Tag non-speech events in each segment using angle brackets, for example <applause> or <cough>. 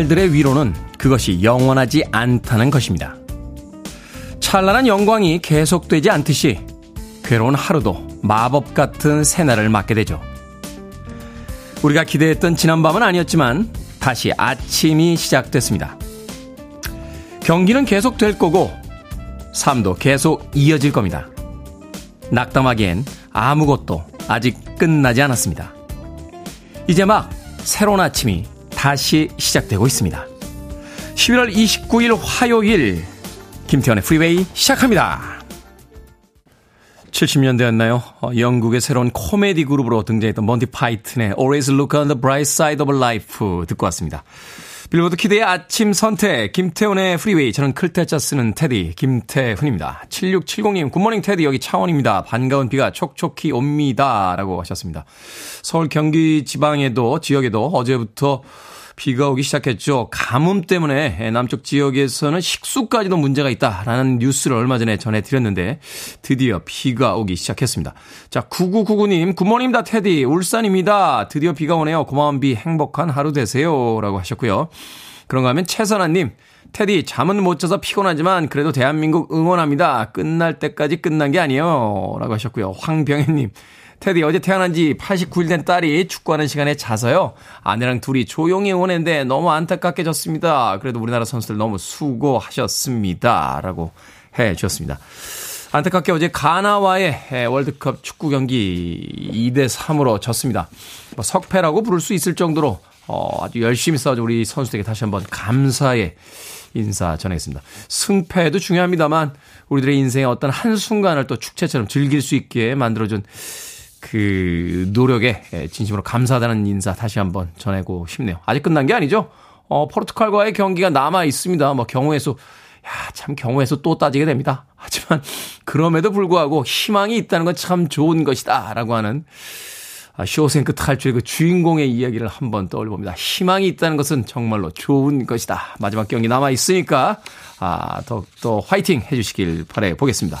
날들의 위로는 그것이 영원하지 않다는 것입니다. 찬란한 영광이 계속되지 않듯이 괴로운 하루도 마법 같은 새날을 맞게 되죠. 우리가 기대했던 지난밤은 아니었지만 다시 아침이 시작됐습니다. 경기는 계속 될 거고 삶도 계속 이어질 겁니다. 낙담하기엔 아무것도 아직 끝나지 않았습니다. 이제 막 새로운 아침이 다시 시작되고 있습니다. 11월 29일 화요일 김태훈의 프리웨이 시작합니다. 70년대였나요? 어, 영국의 새로운 코미디 그룹으로 등장했던 Monty Python의 Always Look on the Bright Side of Life 듣고 왔습니다. 빌보드 키드의 아침 선택, 김태훈의 프리웨이. 저는 클 태 자 쓰는 테디, 김태훈입니다. 7670님, good morning 테디, 여기 창원입니다. 반가운 비가 촉촉히 옵니다. 라고 하셨습니다. 서울 경기 지방에도, 지역에도 어제부터 비가 오기 시작했죠. 가뭄 때문에 남쪽 지역에서는 식수까지도 문제가 있다라는 뉴스를 얼마 전에 전해드렸는데 드디어 비가 오기 시작했습니다. 자, 9999님, good morning 다 테디, 울산입니다. 드디어 비가 오네요. 고마운 비 행복한 하루 되세요. 라고 하셨고요. 그런가 하면 최선아님, 테디, 잠은 못 자서 피곤하지만 그래도 대한민국 응원합니다. 끝날 때까지 끝난 게 아니에요. 라고 하셨고요. 황병혜님, 테디 어제 태어난 지 89일 된 딸이 축구하는 시간에 자서요. 아내랑 둘이 조용히 응원했는데 너무 안타깝게 졌습니다. 그래도 우리나라 선수들 너무 수고하셨습니다. 라고 해 주셨습니다. 안타깝게 어제 가나와의 월드컵 축구 경기 2대 3으로 졌습니다. 뭐 석패라고 부를 수 있을 정도로 어, 아주 열심히 싸워준 우리 선수들에게 다시 한번 감사의 인사 전하겠습니다. 승패도 중요합니다만 우리들의 인생의 어떤 한순간을 또 축제처럼 즐길 수 있게 만들어준 그 노력에 진심으로 감사하다는 인사 다시 한번 전하고 싶네요. 아직 끝난 게 아니죠. 어, 포르투갈과의 경기가 남아 있습니다. 뭐 경우의 수, 야, 참 경우의 수 또 따지게 됩니다. 하지만 그럼에도 불구하고 희망이 있다는 건 참 좋은 것이다. 라고 하는 아, 쇼생크 탈출의 그 주인공의 이야기를 한번 떠올려 봅니다. 희망이 있다는 것은 정말로 좋은 것이다. 마지막 경기 남아 있으니까 아, 더욱더 화이팅 해주시길 바래 보겠습니다.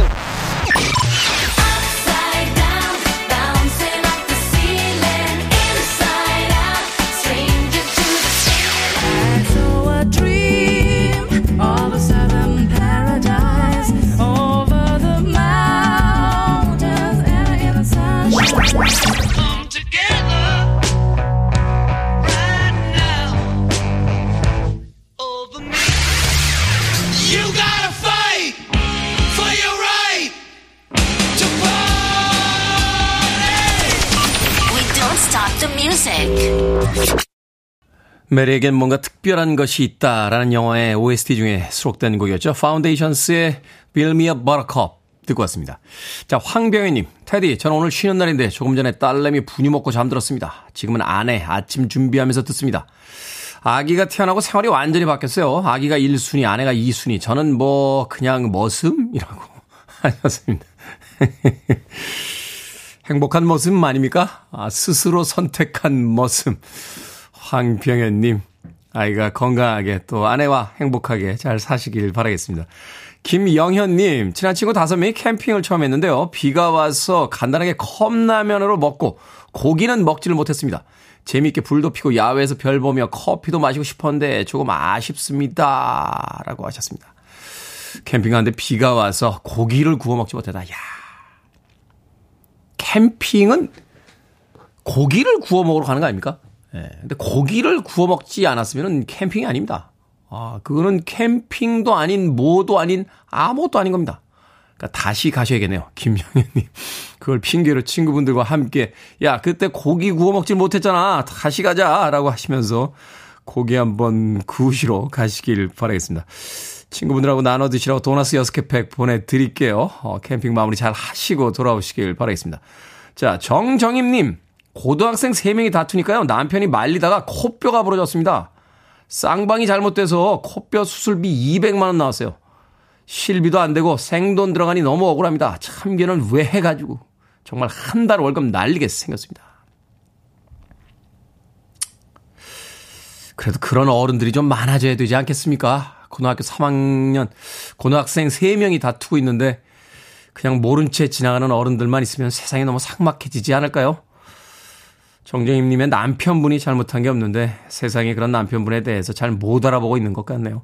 메리에겐 뭔가 특별한 것이 있다라는 영화의 OST 중에 수록된 곡이었죠. 파운데이션스의 Build Me Up Buttercup 듣고 왔습니다. 자, 황병희님, 테디, 저는 오늘 쉬는 날인데 조금 전에 딸내미 분유 먹고 잠들었습니다. 지금은 아내 아침 준비하면서 듣습니다. 아기가 태어나고 생활이 완전히 바뀌었어요. 아기가 1순위, 아내가 2순위. 저는 뭐, 그냥 머슴이라고 <laughs> 하셨습니다. 행복한 머슴 아닙니까? 아, 스스로 선택한 머슴. 황병현님, 아이가 건강하게 또 아내와 행복하게 잘 사시길 바라겠습니다. 김영현님, 친한 친구 다섯 명이 캠핑을 처음 했는데요. 비가 와서 간단하게 컵라면으로 먹고 고기는 먹지를 못했습니다. 재미있게 불도 피고 야외에서 별 보며 커피도 마시고 싶었는데 조금 아쉽습니다. 라고 하셨습니다. 캠핑하는데 비가 와서 고기를 구워 먹지 못했다. 야 캠핑은 고기를 구워 먹으러 가는 거 아닙니까? 예. 근데 고기를 구워 먹지 않았으면 캠핑이 아닙니다. 아, 그거는 캠핑도 아닌 뭐도 아닌 아무것도 아닌 겁니다. 그러니까 다시 가셔야겠네요. <laughs> 김영현님. 그걸 핑계로 친구분들과 함께, 야, 그때 고기 구워 먹질 못했잖아. 다시 가자. 라고 하시면서 고기 한번 구우시러 가시길 바라겠습니다. 친구분들하고 나눠 드시라고 도나스 6개 팩 보내드릴게요. 어, 캠핑 마무리 잘 하시고 돌아오시길 바라겠습니다. 자, 정정임님. 고등학생 3명이 다투니까요. 남편이 말리다가 코뼈가 부러졌습니다. 쌍방이 잘못돼서 코뼈 수술비 200만원 나왔어요. 실비도 안 되고 생돈 들어가니 너무 억울합니다. 참견을 왜 해가지고. 정말 한 달 월급 날리게 생겼습니다. 그래도 그런 어른들이 좀 많아져야 되지 않겠습니까? 고등학교 3학년 고등학생 3명이 다투고 있는데 그냥 모른 채 지나가는 어른들만 있으면 세상이 너무 삭막해지지 않을까요? 정정임님의 남편분이 잘못한 게 없는데 세상에 그런 남편분에 대해서 잘 못 알아보고 있는 것 같네요.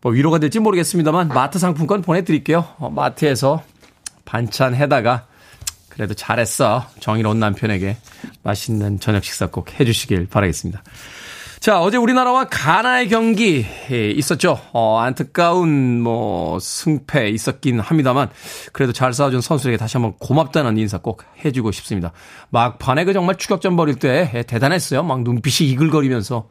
뭐 위로가 될지 모르겠습니다만 마트 상품권 보내드릴게요. 어, 마트에서 반찬 해다가 그래도 잘했어. 정의로운 남편에게 맛있는 저녁 식사 꼭 해주시길 바라겠습니다. 자, 어제 우리나라와 가나의 경기 있었죠. 어, 안타까운 뭐 승패 있었긴 합니다만 그래도 잘 싸워준 선수에게 다시 한번 고맙다는 인사 꼭 해주고 싶습니다. 막판에 그 정말 추격전 벌일 때 대단했어요. 막 눈빛이 이글거리면서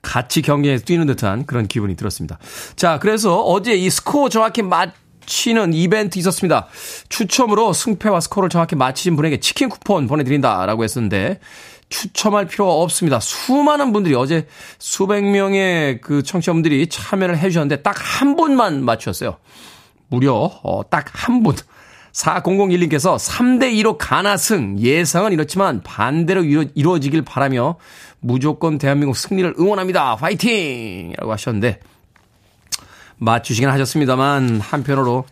같이 경기에 뛰는 듯한 그런 기분이 들었습니다. 자, 그래서 어제 이 스코어 정확히 맞히는 이벤트 있었습니다. 추첨으로 승패와 스코어를 정확히 맞히신 분에게 치킨 쿠폰 보내드린다라고 했었는데 추첨할 필요가 없습니다. 수많은 분들이 어제 수백 명의 그 청취자분들이 참여를 해주셨는데 딱 한 분만 맞추셨어요. 무려 어, 딱한 분. 4001님께서 3대2로 가나승 예상은 이렇지만 반대로 이루, 이루어지길 바라며 무조건 대한민국 승리를 응원합니다. 화이팅! 라고 하셨는데 맞추시긴 하셨습니다만 한편으로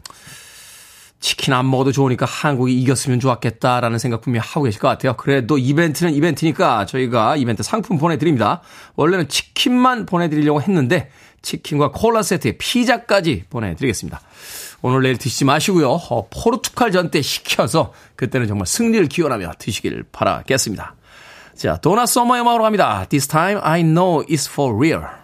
치킨 안 먹어도 좋으니까 한국이 이겼으면 좋았겠다라는 생각 분명히 하고 계실 것 같아요. 그래도 이벤트는 이벤트니까 저희가 이벤트 상품 보내드립니다. 원래는 치킨만 보내드리려고 했는데 치킨과 콜라 세트에 피자까지 보내드리겠습니다. 오늘 내일 드시지 마시고요. 어, 포르투갈전 때 시켜서 그때는 정말 승리를 기원하며 드시길 바라겠습니다. 자, 도나 서머의 음악으로 갑니다. This time I know it's for real.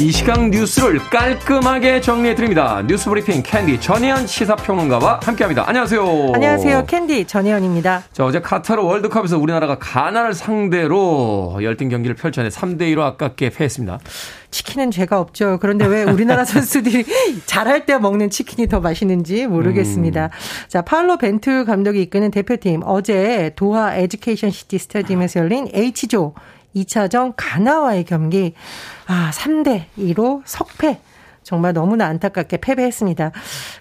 이 시간 뉴스를 깔끔하게 정리해드립니다. 뉴스 브리핑 캔디 전예현 시사평론가와 함께합니다. 안녕하세요. 안녕하세요. 캔디 전예현입니다. 자, 어제 카타르 월드컵에서 우리나라가 가나를 상대로 열띤 경기를 펼쳐내 3대2로 아깝게 패했습니다. 치킨은 죄가 없죠. 그런데 왜 우리나라 <laughs> 선수들이 잘할 때 먹는 치킨이 더 맛있는지 모르겠습니다. 음. 자, 파울로 벤투 감독이 이끄는 대표팀 어제 도하 에듀케이션 시티 스타디움에서 열린 H조 2차전 가나와의 경기. 아 3대 2로 석패 정말 너무나 안타깝게 패배했습니다.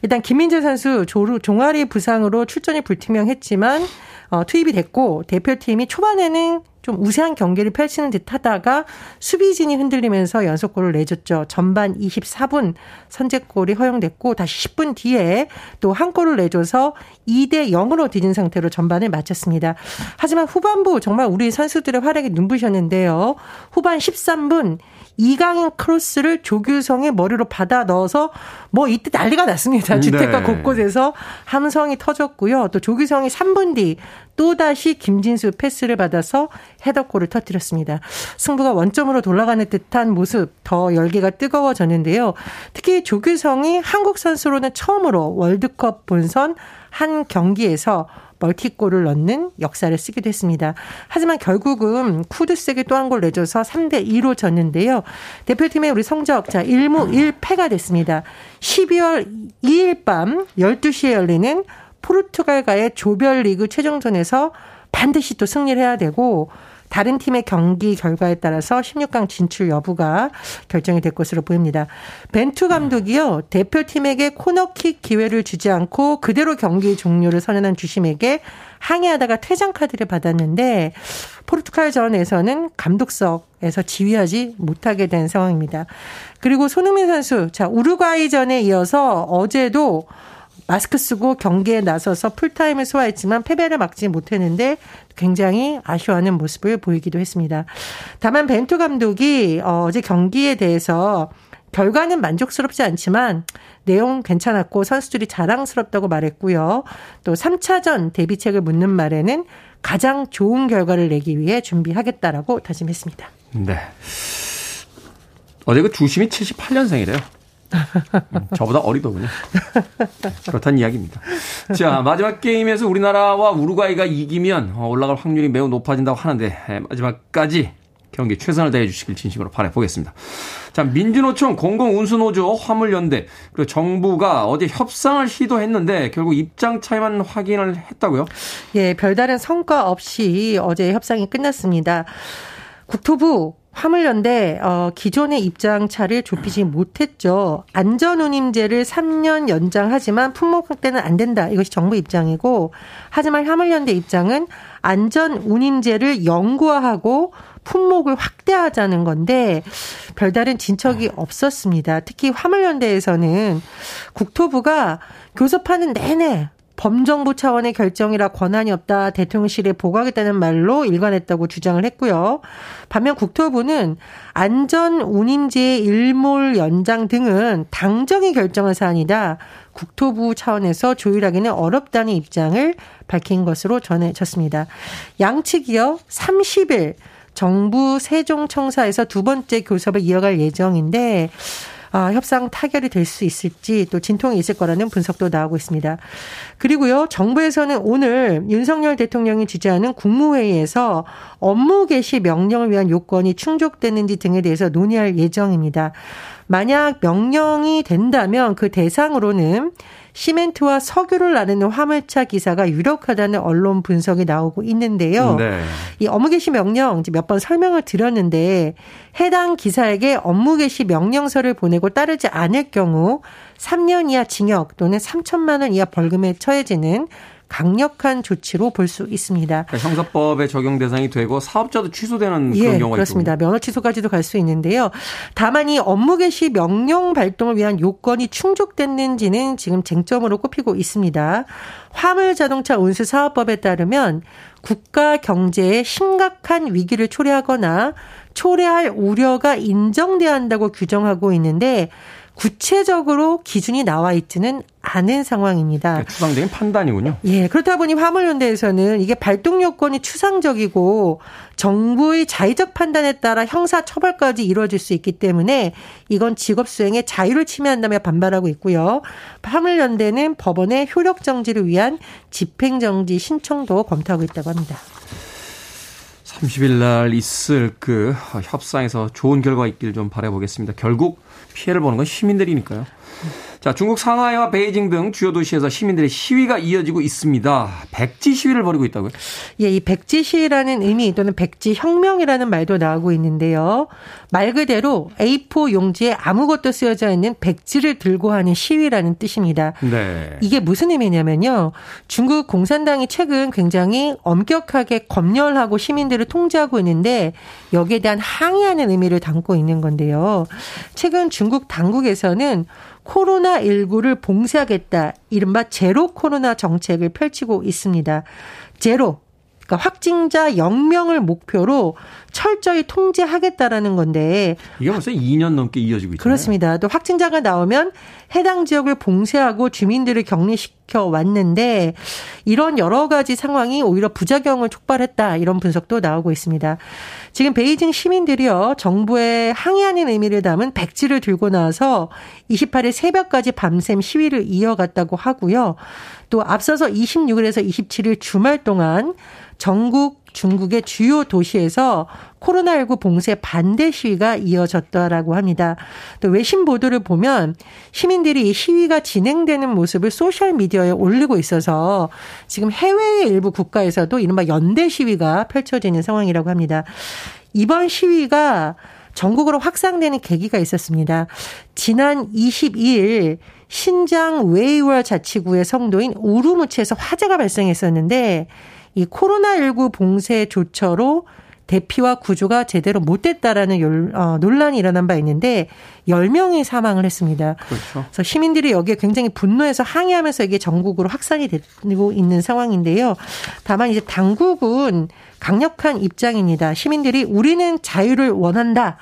일단 김민재 선수 조루, 종아리 부상으로 출전이 불투명했지만 어, 투입이 됐고 대표팀이 초반에는 좀 우세한 경기를 펼치는 듯 하다가 수비진이 흔들리면서 연속골을 내줬죠. 전반 24분 선제골이 허용됐고 다시 10분 뒤에 또 한 골을 내줘서 2대 0으로 뒤진 상태로 전반을 마쳤습니다. 하지만 후반부 정말 우리 선수들의 활약이 눈부셨는데요. 후반 13분 이강인 크로스를 조규성의 머리로 받아 넣어서 뭐 이때 난리가 났습니다. 음, 주택가 네. 곳곳에서 함성이 터졌고요. 또 조규성이 3분 뒤 또다시 김진수 패스를 받아서 헤더골을 터뜨렸습니다. 승부가 원점으로 돌아가는 듯한 모습 더 열기가 뜨거워졌는데요. 특히 조규성이 한국 선수로는 처음으로 월드컵 본선 한 경기에서 멀티골을 넣는 역사를 쓰기도 했습니다. 하지만 결국은 쿠드스에게 또 한 골 내줘서 3대 2로 졌는데요. 대표팀의 우리 성적 자 1무 1패가 됐습니다. 12월 2일 밤 12시에 열리는 포르투갈과의 조별리그 최종전에서 반드시 또 승리를 해야 되고 다른 팀의 경기 결과에 따라서 16강 진출 여부가 결정이 될 것으로 보입니다. 벤투 감독이요. 대표팀에게 코너킥 기회를 주지 않고 그대로 경기 종료를 선언한 주심에게 항의하다가 퇴장 카드를 받았는데 포르투갈전에서는 감독석에서 지휘하지 못하게 된 상황입니다. 그리고 손흥민 선수, 자, 우루과이전에 이어서 어제도 마스크 쓰고 경기에 나서서 풀타임을 소화했지만 패배를 막지 못했는데 굉장히 아쉬워하는 모습을 보이기도 했습니다. 다만 벤투 감독이 어, 어제 경기에 대해서 결과는 만족스럽지 않지만 내용 괜찮았고 선수들이 자랑스럽다고 말했고요. 또 3차전 대비책을 묻는 말에는 가장 좋은 결과를 내기 위해 준비하겠다라고 다짐했습니다. 네. 어제 그 주심이 78년생이래요. 음, 저보다 어리더군요. 그렇다는 이야기입니다. 자, 마지막 게임에서 우리나라와 우루과이가 이기면 올라갈 확률이 매우 높아진다고 하는데 마지막까지 경기 최선을 다해 주시길 진심으로 바라보겠습니다. 자, 민주노총 공공운수노조 화물연대 그리고 정부가 어제 협상을 시도했는데 결국 입장 차이만 확인을 했다고요? 예, 별다른 성과 없이 어제 협상이 끝났습니다. 국토부 화물연대 어, 기존의 입장차를 좁히지 못했죠. 안전운임제를 3년 연장하지만 품목 확대는 안 된다. 이것이 정부 입장이고 하지만 화물연대 입장은 안전운임제를 영구화하고 품목을 확대하자는 건데 별다른 진척이 없었습니다. 특히 화물연대에서는 국토부가 교섭하는 내내 범정부 차원의 결정이라 권한이 없다 대통령실에 보고하겠다는 말로 일관했다고 주장을 했고요. 반면 국토부는 안전 운임제의 일몰 연장 등은 당정이 결정한 사안이다. 국토부 차원에서 조율하기는 어렵다는 입장을 밝힌 것으로 전해졌습니다. 양측이요 30일 정부 세종청사에서 두 번째 교섭을 이어갈 예정인데 아, 협상 타결이 될 수 있을지 또 진통이 있을 거라는 분석도 나오고 있습니다. 그리고요, 정부에서는 오늘 윤석열 대통령이 주재하는 국무회의에서 업무 개시 명령을 위한 요건이 충족되는지 등에 대해서 논의할 예정입니다. 만약 명령이 된다면 그 대상으로는 시멘트와 석유를 나르는 화물차 기사가 유력하다는 언론 분석이 나오고 있는데요. 네. 이 업무 개시 명령 몇 번 설명을 드렸는데 해당 기사에게 업무 개시 명령서를 보내고 따르지 않을 경우 3년 이하 징역 또는 3천만 원 이하 벌금에 처해지는 강력한 조치로 볼 수 있습니다. 그러니까 형사법에 적용 대상이 되고 사업자도 취소되는 그런 예, 경우가 그렇습니다. 있군요. 면허 취소까지도 갈 수 있는데요. 다만 이 업무 개시 명령 발동을 위한 요건이 충족됐는지는 지금 쟁점으로 꼽히고 있습니다. 화물 자동차 운수 사업법에 따르면 국가 경제에 심각한 위기를 초래하거나 초래할 우려가 인정돼야 한다고 규정하고 있는데 구체적으로 기준이 나와 있지는 않은 상황입니다. 그러니까 추상적인 판단이군요. 예, 그렇다 보니 화물연대에서는 이게 발동 요건이 추상적이고 정부의 자의적 판단에 따라 형사 처벌까지 이루어질 수 있기 때문에 이건 직업 수행의 자유를 침해한다며 반발하고 있고요. 화물연대는 법원의 효력 정지를 위한 집행 정지 신청도 검토하고 있다고 합니다. 30일 날 있을 그 협상에서 좋은 결과 있길 좀 바라보겠습니다. 결국 피해를 보는 건 시민들이니까요. 자, 중국 상하이와 베이징 등 주요 도시에서 시민들의 시위가 이어지고 있습니다. 백지 시위를 벌이고 있다고요? 예, 이 백지 시위라는 의미 또는 백지 혁명이라는 말도 나오고 있는데요. 말 그대로 A4 용지에 아무것도 쓰여져 있는 백지를 들고 하는 시위라는 뜻입니다. 네. 이게 무슨 의미냐면요. 중국 공산당이 최근 굉장히 엄격하게 검열하고 시민들을 통제하고 있는데 여기에 대한 항의하는 의미를 담고 있는 건데요. 최근 중국 당국에서는 코로나19를 봉쇄하겠다. 이른바 제로 코로나 정책을 펼치고 있습니다. 제로. 그러니까 확진자 0명을 목표로 철저히 통제하겠다라는 건데 이게 벌써 2년 넘게 이어지고 있잖아요. 그렇습니다. 또 확진자가 나오면 해당 지역을 봉쇄하고 주민들을 격리시켜 왔는데 이런 여러 가지 상황이 오히려 부작용을 촉발했다 이런 분석도 나오고 있습니다. 지금 베이징 시민들이요 정부에 항의하는 의미를 담은 백지를 들고 나와서 28일 새벽까지 밤샘 시위를 이어갔다고 하고요. 또 앞서서 26일에서 27일 주말 동안 전국 중국의 주요 도시에서 코로나19 봉쇄 반대 시위가 이어졌다라고 합니다. 또 외신 보도를 보면 시민들이 이 시위가 진행되는 모습을 소셜 미디어에 올리고 있어서 지금 해외의 일부 국가에서도 이른바 연대 시위가 펼쳐지는 상황이라고 합니다. 이번 시위가 전국으로 확산되는 계기가 있었습니다. 지난 22일 신장 웨이월 자치구의 성도인 우루무치에서 화재가 발생했었는데 이 코로나19 봉쇄 조처로 대피와 구조가 제대로 못 됐다라는 어, 논란이 일어난 바 있는데 10명이 사망을 했습니다. 그렇죠. 그래서 시민들이 여기에 굉장히 분노해서 항의하면서 이게 전국으로 확산이 되고 있는 상황인데요. 다만 이제 당국은 강력한 입장입니다. 시민들이 우리는 자유를 원한다.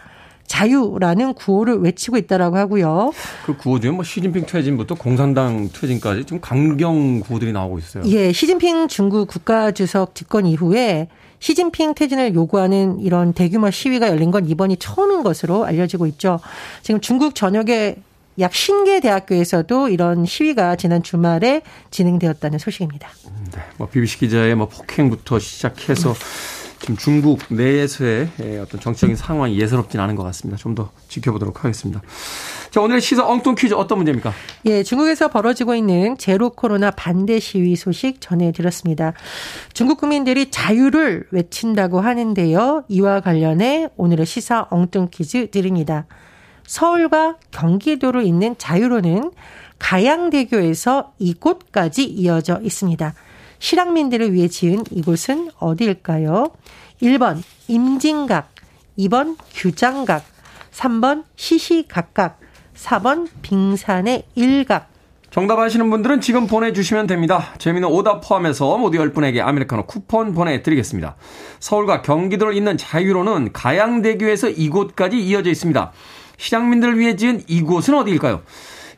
자유라는 구호를 외치고 있다라고 하고요. 그 구호 중에 뭐 시진핑 퇴진부터 공산당 퇴진까지 좀 강경 구호들이 나오고 있어요. 예, 시진핑 중국 국가주석 집권 이후에 시진핑 퇴진을 요구하는 이런 대규모 시위가 열린 건 이번이 처음인 것으로 알려지고 있죠. 지금 중국 전역의 약 신계 대학교에서도 이런 시위가 지난 주말에 진행되었다는 소식입니다. 네, 뭐 BBC 기자의 뭐 폭행부터 시작해서 지금 중국 내에서의 어떤 정치적인 상황이 예사롭진 않은 것 같습니다. 좀 더 지켜보도록 하겠습니다. 자, 오늘의 시사 엉뚱 퀴즈 어떤 문제입니까? 예, 중국에서 벌어지고 있는 제로 코로나 반대 시위 소식 전해드렸습니다. 중국 국민들이 자유를 외친다고 하는데요. 이와 관련해 오늘의 시사 엉뚱 퀴즈 드립니다. 서울과 경기도로 있는 자유로는 가양대교에서 이곳까지 이어져 있습니다. 실향민들을 위해 지은 이곳은 어디일까요? 1번 임진각, 2번 규장각, 3번 시시각각, 4번 빙산의 일각. 정답 아시는 분들은 지금 보내주시면 됩니다. 재미는 오답 포함해서 모두 10분에게 아메리카노 쿠폰 보내드리겠습니다. 서울과 경기도를 잇는 자유로는 가양대교에서 이곳까지 이어져 있습니다. 시장민들을 위해 지은 이곳은 어디일까요?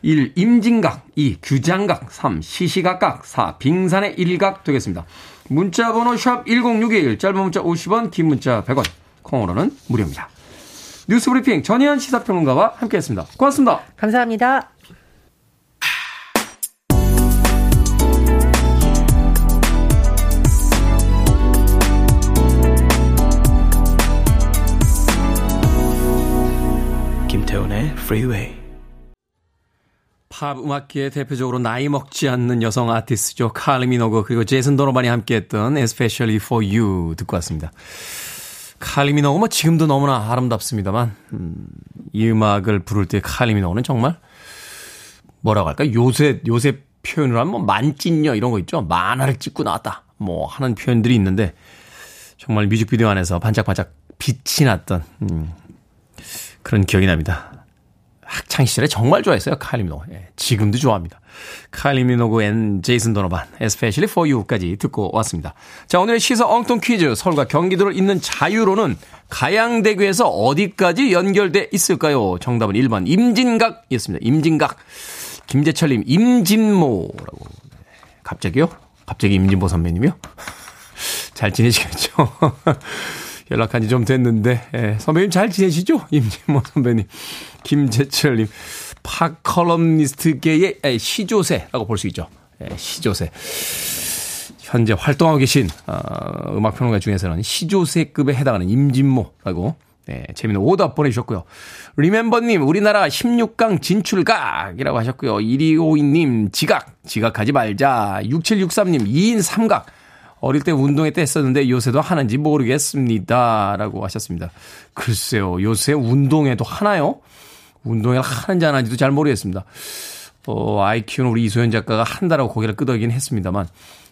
1. 임진각 2. 규장각 3. 시시각각 4. 빙산의 일각 되겠습니다. 문자 번호 샵 1061 짧은 문자 50원 긴 문자 100원 콩으로는 무료입니다. 뉴스브리핑 전희연 시사평론가와 함께했습니다. 고맙습니다. 감사합니다. 김태훈의 Freeway. 팝 음악계의 대표적으로 나이 먹지 않는 여성 아티스트죠. 칼리 미노그 그리고 제이슨 도노반이 함께했던 Especially for You 듣고 왔습니다. 칼리 미노그 뭐 지금도 너무나 아름답습니다만 음, 이 음악을 부를 때 칼리 미노그는 정말 뭐라고 할까 요새 요새 표현을 하면 뭐 만찢녀 이런 거 있죠. 만화를 찍고 나왔다 뭐 하는 표현들이 있는데 정말 뮤직비디오 안에서 반짝반짝 빛이 났던 음, 그런 기억이 납니다. 학창 시절에 정말 좋아했어요. 칼리 미노. 예, 지금도 좋아합니다. 칼리 미노그 앤 제이슨 도노반, especially for you까지 듣고 왔습니다. 자, 오늘의 시사 엉뚱 퀴즈. 서울과 경기도를 잇는 자유로는 가양대교에서 어디까지 연결돼 있을까요? 정답은 1번 임진각이었습니다. 임진각. 김재철님, 임진모라고. 갑자기요? 갑자기 임진모 선배님이요? <laughs> 잘 지내시겠죠? <laughs> 연락한 지 좀 됐는데, 예, 선배님 잘 지내시죠? <laughs> 임진모 선배님. 김재철님, 팝컬럼니스트계의 시조세라고 볼 수 있죠. 예, 시조세. 현재 활동하고 계신 어, 음악평론가 중에서는 시조세급에 해당하는 임진모라고 네, 재미있는 오답 보내주셨고요. 리멤버님, 우리나라 16강 진출각이라고 하셨고요. 1252님, 지각, 지각하지 말자. 6763님, 2인 3각. 어릴 때 운동회 때 했었는데 요새도 하는지 모르겠습니다. 라고 하셨습니다. 글쎄요, 요새 운동회도 하나요? 운동회를 하는지 안 하는지도 잘 모르겠습니다. 어, 아이 키우는 우리 이소연 작가가 한다라고 고개를 끄덕이긴 했습니다만,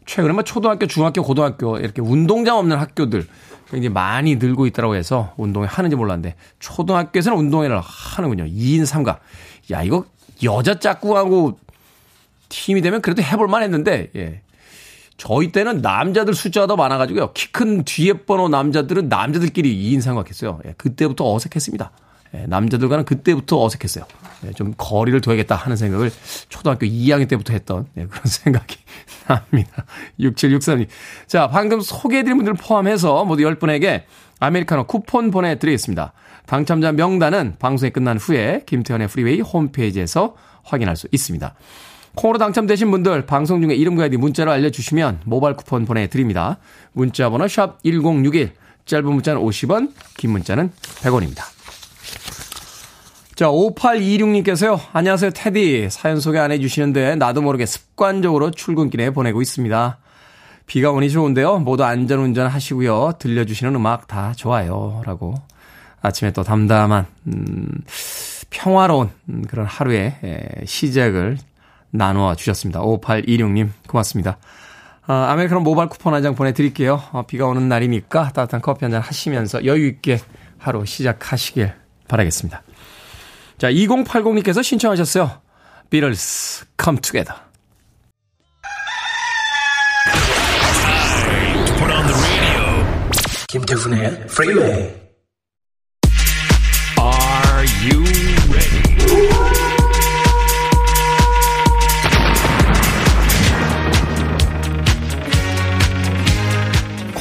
최근에 뭐 초등학교, 중학교, 고등학교 이렇게 운동장 없는 학교들 굉장히 많이 늘고 있다고 해서 운동회 하는지 몰랐는데, 초등학교에서는 운동회를 하는군요. 2인 3가. 야, 이거 여자 짝꿍하고 팀이 되면 그래도 해볼 만 했는데, 예. 저희 때는 남자들 숫자가 더 많아가지고요. 키 큰 뒤에 번호 남자들은 남자들끼리 2인 삼각했어요. 예, 그때부터 어색했습니다. 예, 남자들과는 그때부터 어색했어요. 예, 좀 거리를 둬야겠다 하는 생각을 초등학교 2학년 때부터 했던 예, 그런 <laughs> 생각이 납니다. 6764님. 자, 방금 소개해드린 분들 포함해서 모두 10분에게 아메리카노 쿠폰 보내드리겠습니다. 당첨자 명단은 방송이 끝난 후에 김태훈의 프리웨이 홈페이지에서 확인할 수 있습니다. 콩으로 당첨되신 분들 방송 중에 이름과 아이디 문자로 알려주시면 모바일 쿠폰 보내드립니다. 문자 번호 샵 1061, 짧은 문자는 50원, 긴 문자는 100원입니다. 자, 5826님께서요. 안녕하세요, 테디. 사연 소개 안 해주시는데 나도 모르게 습관적으로 출근길에 보내고 있습니다. 비가 오니 좋은데요. 모두 안전운전 하시고요. 들려주시는 음악 다 좋아요. 라고 아침에 또 담담한, 음, 평화로운 그런 하루의 시작을 나누어 주셨습니다. 5826님, 고맙습니다. 어, 아메리카노 모바일 쿠폰 한 장 보내드릴게요. 어, 비가 오는 날이니까 따뜻한 커피 한 잔 하시면서 여유있게 하루 시작하시길 바라겠습니다. 자, 2080님께서 신청하셨어요. 비럴스, come together. 김태훈의 프리웨이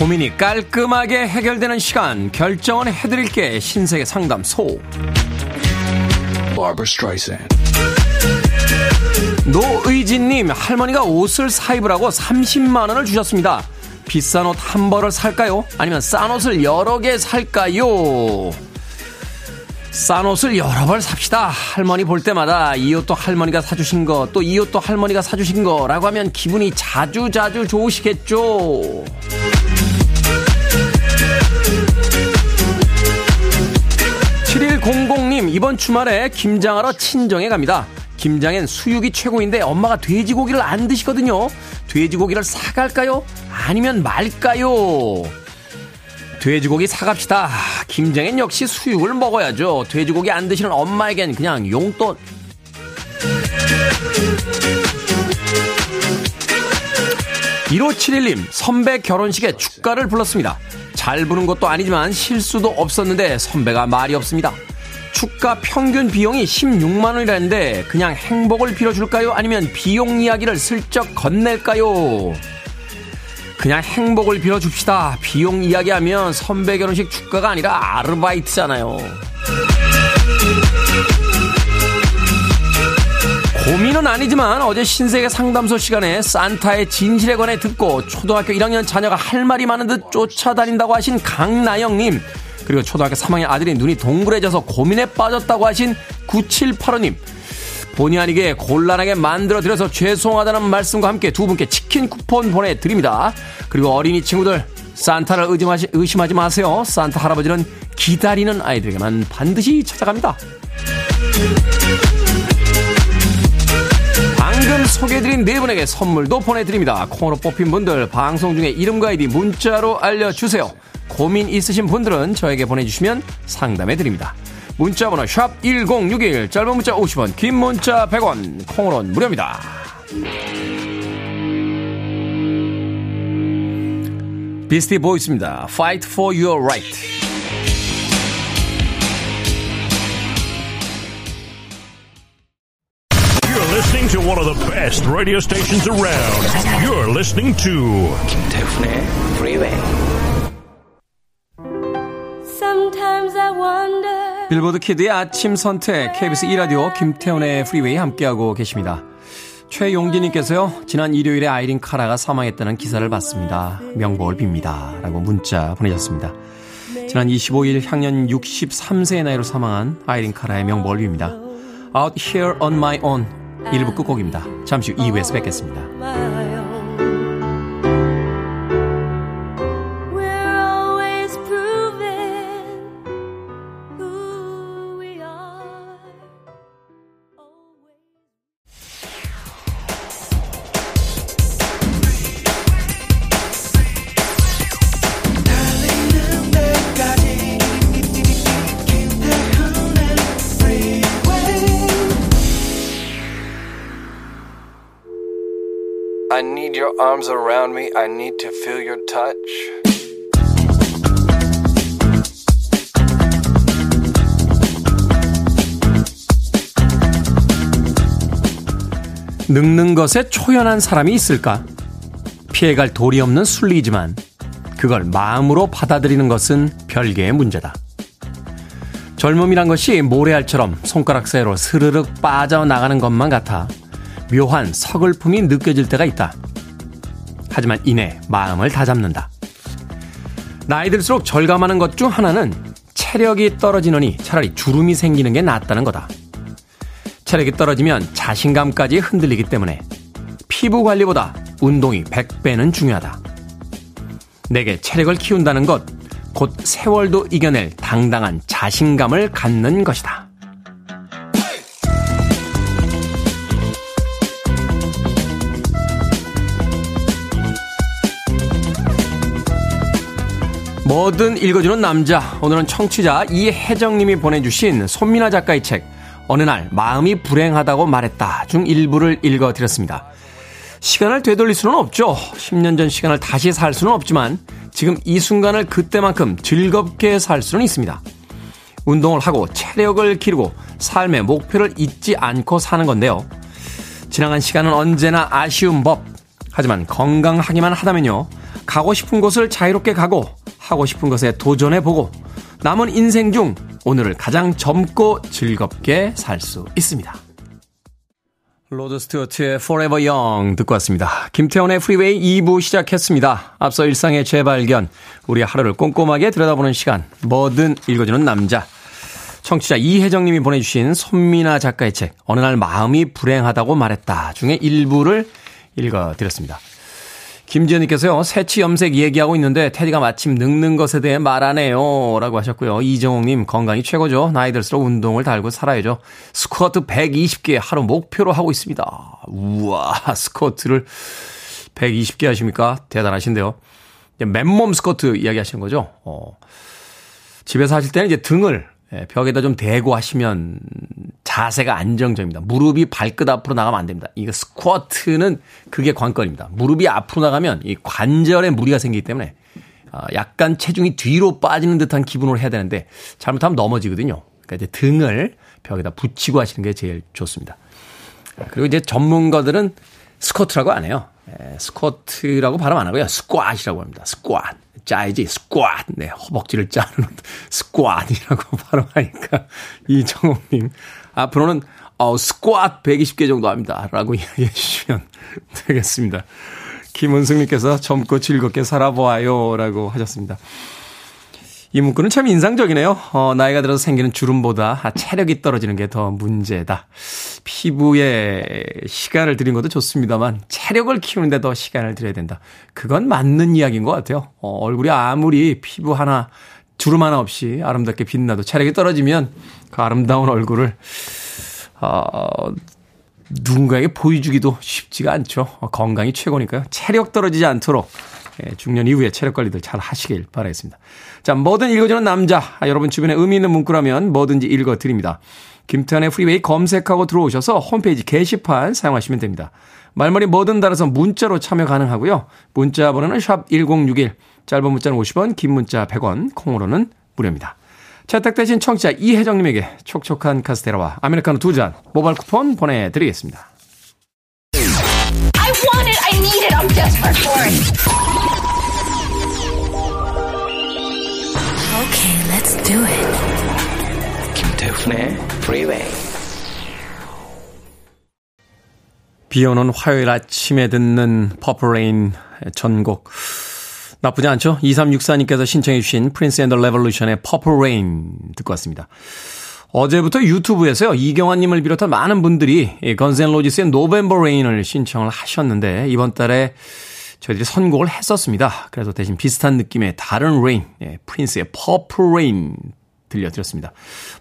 고민이 깔끔하게 해결되는 시간 결정은 해드릴게 신세계 상담소 노의진님 할머니가 옷을 사입으라고 30만 원을 주셨습니다 비싼 옷 한 벌을 살까요? 아니면 싼 옷을 여러 개 살까요? 싼 옷을 여러 벌 삽시다. 할머니 볼 때마다 이 옷도 할머니가 사주신 거, 또 이 옷도 할머니가 사주신 거라고 하면 기분이 자주 자주 좋으시겠죠. 7100님, 이번 주말에 김장하러 친정에 갑니다. 김장엔 수육이 최고인데 엄마가 돼지고기를 안 드시거든요. 돼지고기를 사갈까요? 아니면 말까요? 돼지고기 사갑시다. 김장엔 역시 수육을 먹어야죠. 돼지고기 안 드시는 엄마에겐 그냥 용돈. 1571님, 선배 결혼식에 축가를 불렀습니다. 잘 부른 것도 아니지만 실수도 없었는데 선배가 말이 없습니다. 축가 평균 비용이 16만 원이라는데 그냥 행복을 빌어줄까요? 아니면 비용 이야기를 슬쩍 건넬까요? 그냥 행복을 빌어줍시다. 비용 이야기하면 선배 결혼식 축가가 아니라 아르바이트잖아요. 고민은 아니지만 어제 신세계 상담소 시간에 산타의 진실에 관해 듣고 초등학교 1학년 자녀가 할 말이 많은 듯 쫓아다닌다고 하신 강나영님 그리고 초등학교 3학년 아들이 눈이 동그래져서 고민에 빠졌다고 하신 9785님 본의 아니게 곤란하게 만들어 드려서 죄송하다는 말씀과 함께 두 분께 치킨 쿠폰 보내드립니다. 그리고 어린이 친구들 산타를 의심하지, 의심하지 마세요. 산타 할아버지는 기다리는 아이들에게만 반드시 찾아갑니다. 방금 소개해드린 네 분에게 선물도 보내드립니다. 콩으로 뽑힌 분들 방송 중에 이름과 아이디 문자로 알려주세요. 고민 있으신 분들은 저에게 보내주시면 상담해드립니다. 문자번호 샵 1061, 짧은 문자 50원, 긴 문자 100원, 콩으로는 무료입니다. 비스티 보이스입니다. Fight for your right. One of the best radio stations around. You're listening to 김태훈의 Freeway. Sometimes I wonder. 빌보드 키드의 아침 선택 KBS 2 라디오 김태훈의 Freeway 함께하고 계십니다. 최용진님께서요, 지난 일요일에 아이린 카라가 사망했다는 기사를 봤습니다. 명복을 빕니다. 라고 문자 보내셨습니다. 지난 25일 향년 63세의 나이로 사망한 아이린 카라의 명복을 빕니다. Out Here on My Own 1부 끝곡입니다. 잠시 후 2부에서 뵙겠습니다. Arms around me. I need to feel your touch. 늙는 것에 초연한 사람이 있을까? 피해갈 도리 없는 순리이지만 그걸 마음으로 받아들이는 것은 별개의 문제다. 젊음이란 것이 모래알처럼 손가락 사이로 스르륵 빠져나가는 것만 같아 묘한 서글픔이 느껴질 때가 있다. 하지만 이내 마음을 다잡는다. 나이 들수록 절감하는 것 중 하나는 체력이 떨어지느니 차라리 주름이 생기는 게 낫다는 거다. 체력이 떨어지면 자신감까지 흔들리기 때문에 피부 관리보다 운동이 100배는 중요하다. 내게 체력을 키운다는 것, 곧 세월도 이겨낼 당당한 자신감을 갖는 것이다. 뭐든 읽어주는 남자. 오늘은 청취자 이혜정님이 보내주신 손민아 작가의 책, 어느 날 마음이 불행하다고 말했다. 중 일부를 읽어드렸습니다. 시간을 되돌릴 수는 없죠. 10년 전 시간을 다시 살 수는 없지만, 지금 이 순간을 그때만큼 즐겁게 살 수는 있습니다. 운동을 하고 체력을 기르고 삶의 목표를 잊지 않고 사는 건데요. 지나간 시간은 언제나 아쉬운 법. 하지만 건강하기만 하다면요. 가고 싶은 곳을 자유롭게 가고 하고 싶은 것에 도전해보고 남은 인생 중 오늘을 가장 젊고 즐겁게 살 수 있습니다. 로드 스튜어트의 Forever Young 듣고 왔습니다. 김태훈의 프리웨이 2부 시작했습니다. 앞서 일상의 재발견, 우리 하루를 꼼꼼하게 들여다보는 시간, 뭐든 읽어주는 남자. 청취자 이혜정님이 보내주신 손미나 작가의 책, 어느 날 마음이 불행하다고 말했다 중에 일부를 읽어드렸습니다. 김지현님께서요, 새치 염색 얘기하고 있는데 테디가 마침 늙는 것에 대해 말하네요. 라고 하셨고요. 이정옥님, 건강이 최고죠. 나이 들수록 운동을 달고 살아야죠. 스쿼트 120개 하루 목표로 하고 있습니다. 우와, <laughs> 스쿼트를 120개 하십니까? 대단하신데요. 맨몸 스쿼트 이야기 하시는 거죠. 어. 집에서 하실 때는 이제 등을 예, 벽에다 좀 대고 하시면 자세가 안정적입니다. 무릎이 발끝 앞으로 나가면 안 됩니다. 이거 스쿼트는 그게 관건입니다. 무릎이 앞으로 나가면 이 관절에 무리가 생기기 때문에 아, 약간 체중이 뒤로 빠지는 듯한 기분으로 해야 되는데 잘못하면 넘어지거든요. 그러니까 이제 등을 벽에다 붙이고 하시는 게 제일 좋습니다. 그리고 이제 전문가들은 스쿼트라고 안 해요. 예, 스쿼트라고 발음 안 하고요. 스쾃이라고 합니다. 스쿼트. 짜야지, 스쿼트. 네, 허벅지를 짜는 스쿼트이라고 <laughs> 발음하니까 이정옥님 앞으로는 어, 스쿼트 120개 정도 합니다. 라고 <laughs> 이야기해 주시면 되겠습니다. 김은승님께서 젊고 즐겁게 살아보아요. 라고 하셨습니다. 이 문구는 참 인상적이네요. 어, 나이가 들어서 생기는 주름보다 체력이 떨어지는 게 더 문제다. 피부에 시간을 들인 것도 좋습니다만 체력을 키우는데 더 시간을 들여야 된다. 그건 맞는 이야기인 것 같아요. 어, 얼굴이 아무리 피부 하나 주름 하나 없이 아름답게 빛나도 체력이 떨어지면 그 아름다운 얼굴을 어, 누군가에게 보여주기도 쉽지가 않죠. 건강이 최고니까요. 체력 떨어지지 않도록 예, 중년 이후에 체력 관리들 잘 하시길 바라겠습니다. 자, 뭐든 읽어주는 남자. 아, 여러분 주변에 의미 있는 문구라면 뭐든지 읽어드립니다. 김태환의 프리웨이 검색하고 들어오셔서 홈페이지 게시판 사용하시면 됩니다. 말머리 뭐든 달아서 문자로 참여 가능하고요. 문자 번호는 샵 1061, 짧은 문자는 50원, 긴 문자 100원, 콩으로는 무료입니다. 채택되신 청취자 이혜정님에게 촉촉한 카스테라와 아메리카노 두 잔 모바일 쿠폰 보내드리겠습니다. Okay, let's do it. 김태훈의 Freeway. 비 오는 화요일 아침에 듣는 Purple Rain 전곡. 나쁘지 않죠? 2364님께서 신청해 주신 Prince and the Revolution의 Purple Rain 듣고 왔습니다. 어제부터 유튜브에서요, 이경환님을 비롯한 많은 분들이 Guns N' Roses의 November Rain을 신청을 하셨는데, 이번 달에 저희들이 선곡을 했었습니다. 그래서 대신 비슷한 느낌의 다른 Rain, 예, 프린스의 Purple Rain 들려드렸습니다.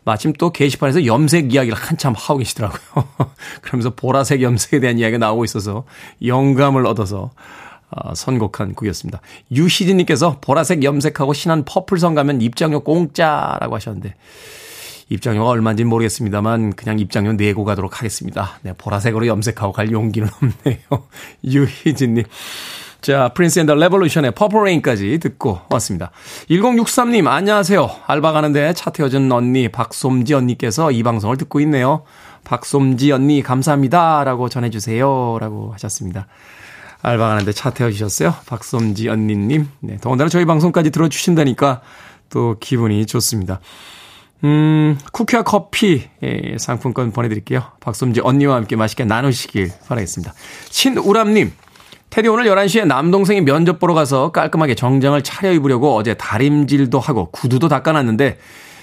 마침 또 게시판에서 염색 이야기를 한참 하고 계시더라고요. <laughs> 그러면서 보라색 염색에 대한 이야기가 나오고 있어서 영감을 얻어서 어, 선곡한 곡이었습니다. 유희진님께서 보라색 염색하고 신안 퍼플섬 가면 입장료 공짜라고 하셨는데 입장료가 얼마인지 모르겠습니다만 그냥 입장료 내고 가도록 하겠습니다. 네, 보라색으로 염색하고 갈 용기는 없네요. <laughs> 유희진님. 자, Prince and the Revolution의 Purple Rain까지 듣고 왔습니다. 1063님, 안녕하세요. 알바 가는데 차 태워준 언니, 박솜지 언니께서 이 방송을 듣고 있네요. 박솜지 언니, 감사합니다. 라고 전해주세요. 라고 하셨습니다. 알바 가는데 차 태워주셨어요. 박솜지 언니님. 네, 더군다나 저희 방송까지 들어주신다니까 또 기분이 좋습니다. 음, 쿠키와 커피 예, 상품권 보내드릴게요. 박솜지 언니와 함께 맛있게 나누시길 바라겠습니다. 신우람님. 테디 오늘 11시에 남동생이 면접 보러 가서 깔끔하게 정장을 차려입으려고 어제 다림질도 하고 구두도 닦아놨는데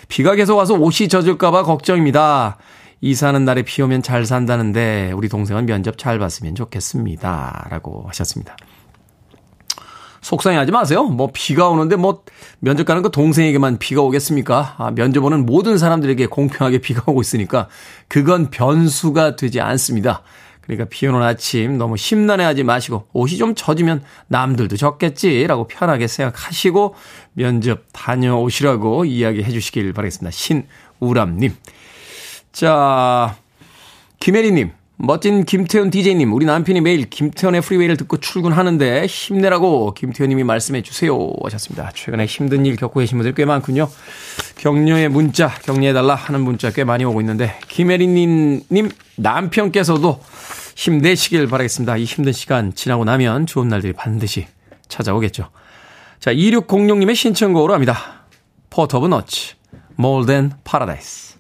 비가 계속 와서 옷이 젖을까봐 걱정입니다. 이사하는 날에 비 오면 잘 산다는데 우리 동생은 면접 잘 봤으면 좋겠습니다. 라고 하셨습니다. 속상해 하지 마세요. 뭐 비가 오는데 뭐 면접 가는 거 동생에게만 비가 오겠습니까? 아, 면접 오는 모든 사람들에게 공평하게 비가 오고 있으니까 그건 변수가 되지 않습니다. 그러니까 비 오는 아침 너무 심란해하지 마시고 옷이 좀 젖으면 남들도 젖겠지라고 편하게 생각하시고 면접 다녀오시라고 이야기해 주시길 바라겠습니다. 신우람님. 자, 김혜리님. 멋진 김태훈 DJ님, 우리 남편이 매일 김태훈의 프리웨이를 듣고 출근하는데 힘내라고 김태훈님이 말씀해 주세요 하셨습니다. 최근에 힘든 일 겪고 계신 분들 꽤 많군요. 격려의 문자, 격려해달라 하는 문자 꽤 많이 오고 있는데 김혜리님 님 남편께서도 힘내시길 바라겠습니다. 이 힘든 시간 지나고 나면 좋은 날들이 반드시 찾아오겠죠. 자, 2606님의 신청곡으로 합니다. Port of Notes, More Than Paradise.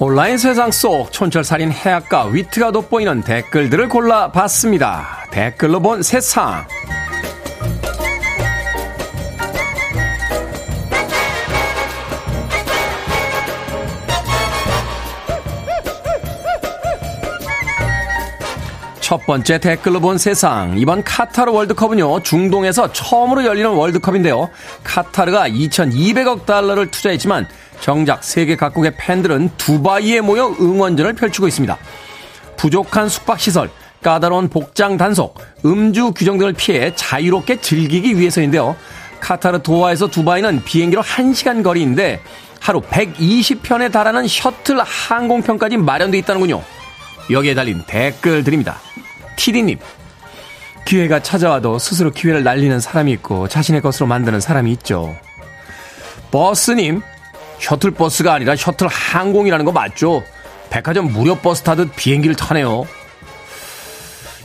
온라인 세상 속 촌철살인 해악과 위트가 돋보이는 댓글들을 골라봤습니다. 댓글로 본 세상. 첫 번째 댓글로 본 세상. 이번 카타르 월드컵은요, 중동에서 처음으로 열리는 월드컵인데요. 카타르가 2,200억 달러를 투자했지만 정작 세계 각국의 팬들은 두바이에 모여 응원전을 펼치고 있습니다. 부족한 숙박시설, 까다로운 복장 단속, 음주 규정 등을 피해 자유롭게 즐기기 위해서인데요. 카타르 도하에서 두바이는 비행기로 1시간 거리인데 하루 120편에 달하는 셔틀 항공편까지 마련되어 있다는군요. 여기에 달린 댓글 드립니다. 티디님, 기회가 찾아와도 스스로 기회를 날리는 사람이 있고 자신의 것으로 만드는 사람이 있죠. 버스님, 셔틀버스가 아니라 셔틀 항공이라는 거 맞죠? 백화점 무료 버스 타듯 비행기를 타네요.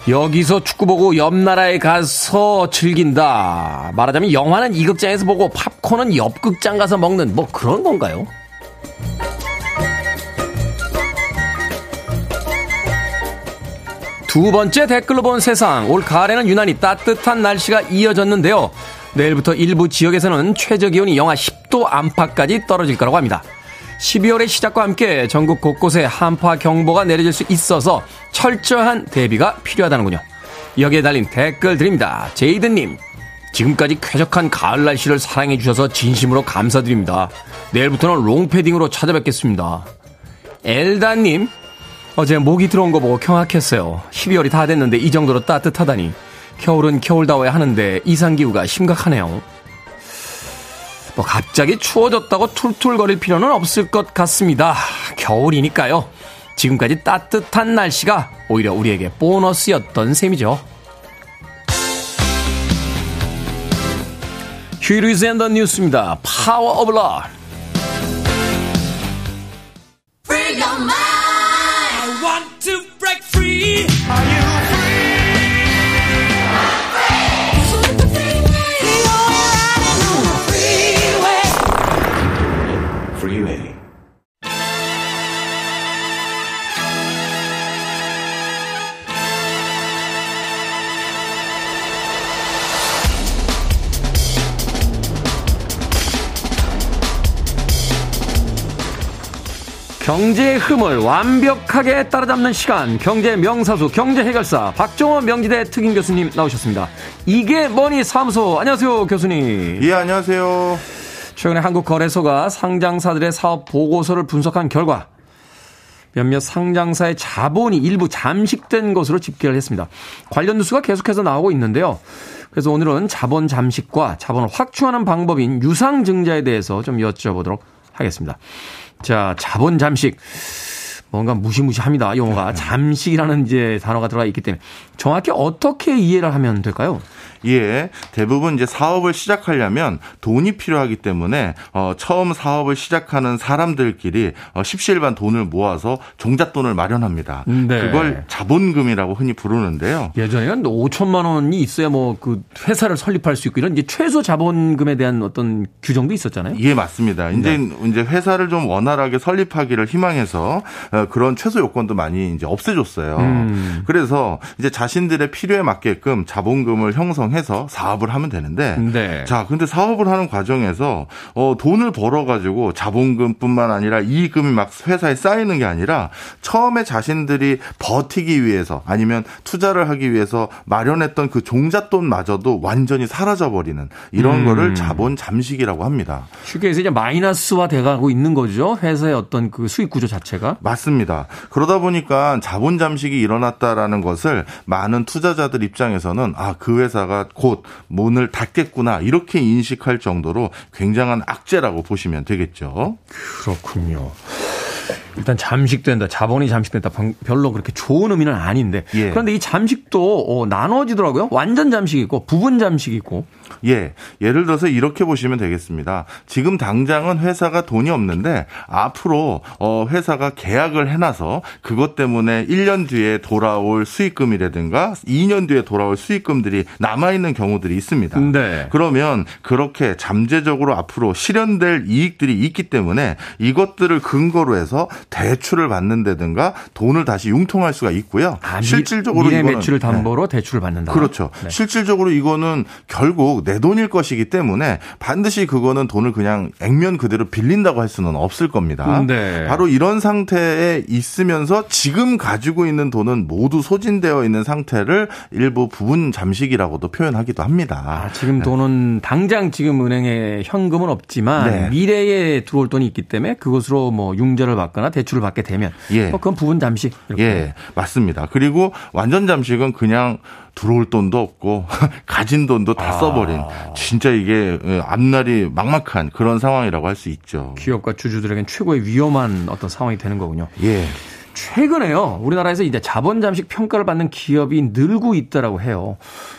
여기서 축구 보고 옆 나라에 가서 즐긴다. 말하자면 영화는 이 극장에서 보고 팝콘은 옆 극장 가서 먹는 뭐 그런 건가요? 두 번째 댓글로 본 세상. 올 가을에는 유난히 따뜻한 날씨가 이어졌는데요. 내일부터 일부 지역에서는 최저 기온이 영하 10도 안팎까지 떨어질 거라고 합니다. 12월의 시작과 함께 전국 곳곳에 한파 경보가 내려질 수 있어서 철저한 대비가 필요하다는군요. 여기에 달린 댓글 드립니다. 제이드님, 지금까지 쾌적한 가을 날씨를 사랑해주셔서 진심으로 감사드립니다. 내일부터는 롱패딩으로 찾아뵙겠습니다. 엘다님, 어제 모기 들어온 거 보고 경악했어요. 12월이 다 됐는데 이 정도로 따뜻하다니. 겨울은 겨울다워야 하는데 이상기후가 심각하네요. 뭐 갑자기 추워졌다고 툴툴거릴 필요는 없을 것 같습니다. 겨울이니까요. 지금까지 따뜻한 날씨가 오히려 우리에게 보너스였던 셈이죠. Huey Lewis and the News입니다. Power of Love. 경제의 흐름을 완벽하게 따라잡는 시간 경제 명사수 경제 해결사 박종원 명지대 특임 교수님 나오셨습니다. 이게 뭐니 사무소 안녕하세요 교수님. 예 안녕하세요. 최근에 한국 거래소가 상장사들의 사업 보고서를 분석한 결과 몇몇 상장사의 자본이 일부 잠식된 것으로 집계를 했습니다. 관련 뉴스가 계속해서 나오고 있는데요. 그래서 오늘은 자본 잠식과 자본을 확충하는 방법인 유상증자에 대해서 좀 여쭤보도록 하겠습니다. 자, 자본 잠식. 뭔가 무시무시합니다. 용어가 잠식이라는 이제 단어가 들어가 있기 때문에 정확히 어떻게 이해를 하면 될까요? 예, 대부분 이제 사업을 시작하려면 돈이 필요하기 때문에 어, 처음 사업을 시작하는 사람들끼리 어, 십시일반 돈을 모아서 종잣돈을 마련합니다. 네. 그걸 자본금이라고 흔히 부르는데요. 예전에는 5천만 원이 있어야 뭐 그 회사를 설립할 수 있고 이런 이제 최소 자본금에 대한 어떤 규정도 있었잖아요. 예, 맞습니다. 이제 네. 이제 회사를 좀 원활하게 설립하기를 희망해서 어, 그런 최소 요건도 많이 이제 없애줬어요. 음. 그래서 이제 자신들의 필요에 맞게끔 자본금을 형성 형성해서 사업을 하면 되는데 네. 자 근데 사업을 하는 과정에서 어 돈을 벌어 가지고 자본금뿐만 아니라 이익금이 막 회사에 쌓이는 게 아니라 처음에 자신들이 버티기 위해서 아니면 투자를 하기 위해서 마련했던 그 종잣돈마저도 완전히 사라져 버리는 이런 음. 거를 자본 잠식이라고 합니다. 쉽게 해서 이제 마이너스화 돼가고 있는 거죠 회사의 어떤 그 수익 구조 자체가 맞습니다. 그러다 보니까 자본 잠식이 일어났다라는 것을 많은 투자자들 입장에서는 아 그 회사가 곧 문을 닫겠구나 이렇게 인식할 정도로 굉장한 악재라고 보시면 되겠죠. 그렇군요. 일단 잠식된다, 자본이 잠식된다, 별로 그렇게 좋은 의미는 아닌데. 예. 그런데 이 잠식도 어, 나눠지더라고요. 완전 잠식이 있고, 부분 잠식이 있고. 예. 예를 들어서 이렇게 보시면 되겠습니다. 지금 당장은 회사가 돈이 없는데, 앞으로, 어, 회사가 계약을 해놔서 그것 때문에 1년 뒤에 돌아올 수익금이라든가 2년 뒤에 돌아올 수익금들이 남아있는 경우들이 있습니다. 네. 그러면 그렇게 잠재적으로 앞으로 실현될 이익들이 있기 때문에 이것들을 근거로 해서 대출을 받는다든가 돈을 다시 융통할 수가 있고요. 아, 실질적으로 미래 이거는 매출을 담보로 네. 대출을 받는다. 그렇죠. 네. 실질적으로 이거는 결국 내 돈일 것이기 때문에 반드시 그거는 돈을 그냥 액면 그대로 빌린다고 할 수는 없을 겁니다. 네. 바로 이런 상태에 있으면서 지금 가지고 있는 돈은 모두 소진되어 있는 상태를 일부 부분 잠식이라고도 표현하기도 합니다. 아, 지금 네. 돈은 당장 지금 은행에 현금은 없지만 네. 미래에 들어올 돈이 있기 때문에 그것으로 뭐 융자를 받거나 대출을 받게 되면 예. 뭐 그건 부분 잠식. 이렇게. 예, 맞습니다. 그리고 완전 잠식은 그냥 들어올 돈도 없고 <laughs> 가진 돈도 다 써버린 아. 진짜 이게 앞날이 막막한 그런 상황이라고 할 수 있죠. 기업과 주주들에겐 최고의 위험한 어떤 상황이 되는 거군요. 예. 최근에요. 우리나라에서 이제 자본 잠식 평가를 받는 기업이 늘고 있다라고 해요.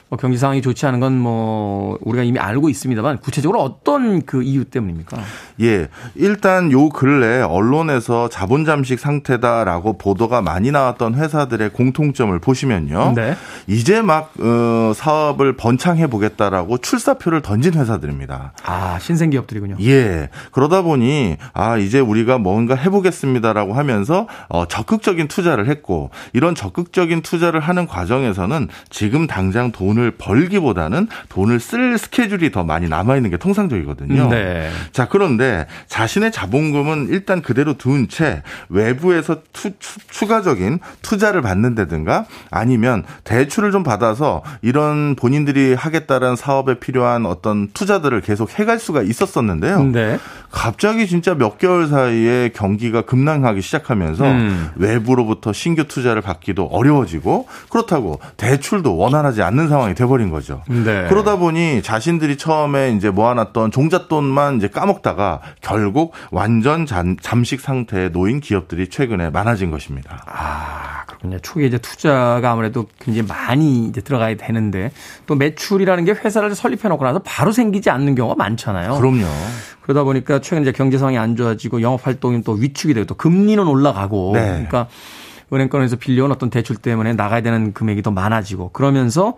뭐 경기 상황이 좋지 않은 건 뭐 우리가 이미 알고 있습니다만 구체적으로 어떤 그 이유 때문입니까? 예. 일단 요 근래 언론에서 자본 잠식 상태다라고 보도가 많이 나왔던 회사들의 공통점을 보시면요. 네. 이제 막 어, 사업을 번창해 보겠다라고 출사표를 던진 회사들입니다. 아, 신생 기업들이군요. 예. 그러다 보니 아, 이제 우리가 뭔가 해 보겠습니다라고 하면서 어, 적 극적인 투자를 했고 이런 적극적인 투자를 하는 과정에서는 지금 당장 돈을 돈을 벌기보다는 돈을 쓸 스케줄이 더 많이 남아 있는 게 통상적이거든요. 네. 자 그런데 자신의 자본금은 일단 그대로 둔 채 외부에서 투, 추 가적인 투자를 받는다든가 아니면 대출을 좀 받아서 이런 본인들이 하겠다는 사업에 필요한 어떤 투자들을 계속 해갈 수가 있었었는데요. 네. 갑자기 진짜 몇 개월 사이에 경기가 급락하기 시작하면서 음. 외부로부터 신규 투자를 받기도 어려워지고 그렇다고 대출도 원활하지 않는 상황이 돼버린 거죠. 네. 그러다 보니 자신들이 처음에 이제 모아놨던 종잣돈만 이제 까먹다가 결국 완전 잠, 잠식 상태에 놓인 기업들이 최근에 많아진 것입니다. 아, 그렇군요. 초기에 이제 투자가 아무래도 굉장히 많이 이제 들어가야 되는데 또 매출이라는 게 회사를 설립해 놓고 나서 바로 생기지 않는 경우가 많잖아요. 그럼요. 그러다 보니까 최근 이제 경제 상황이 안 좋아지고 영업 활동이 또 위축이 되고 또 금리는 올라가고 네. 그러니까 은행권에서 빌려온 어떤 대출 때문에 나가야 되는 금액이 더 많아지고 그러면서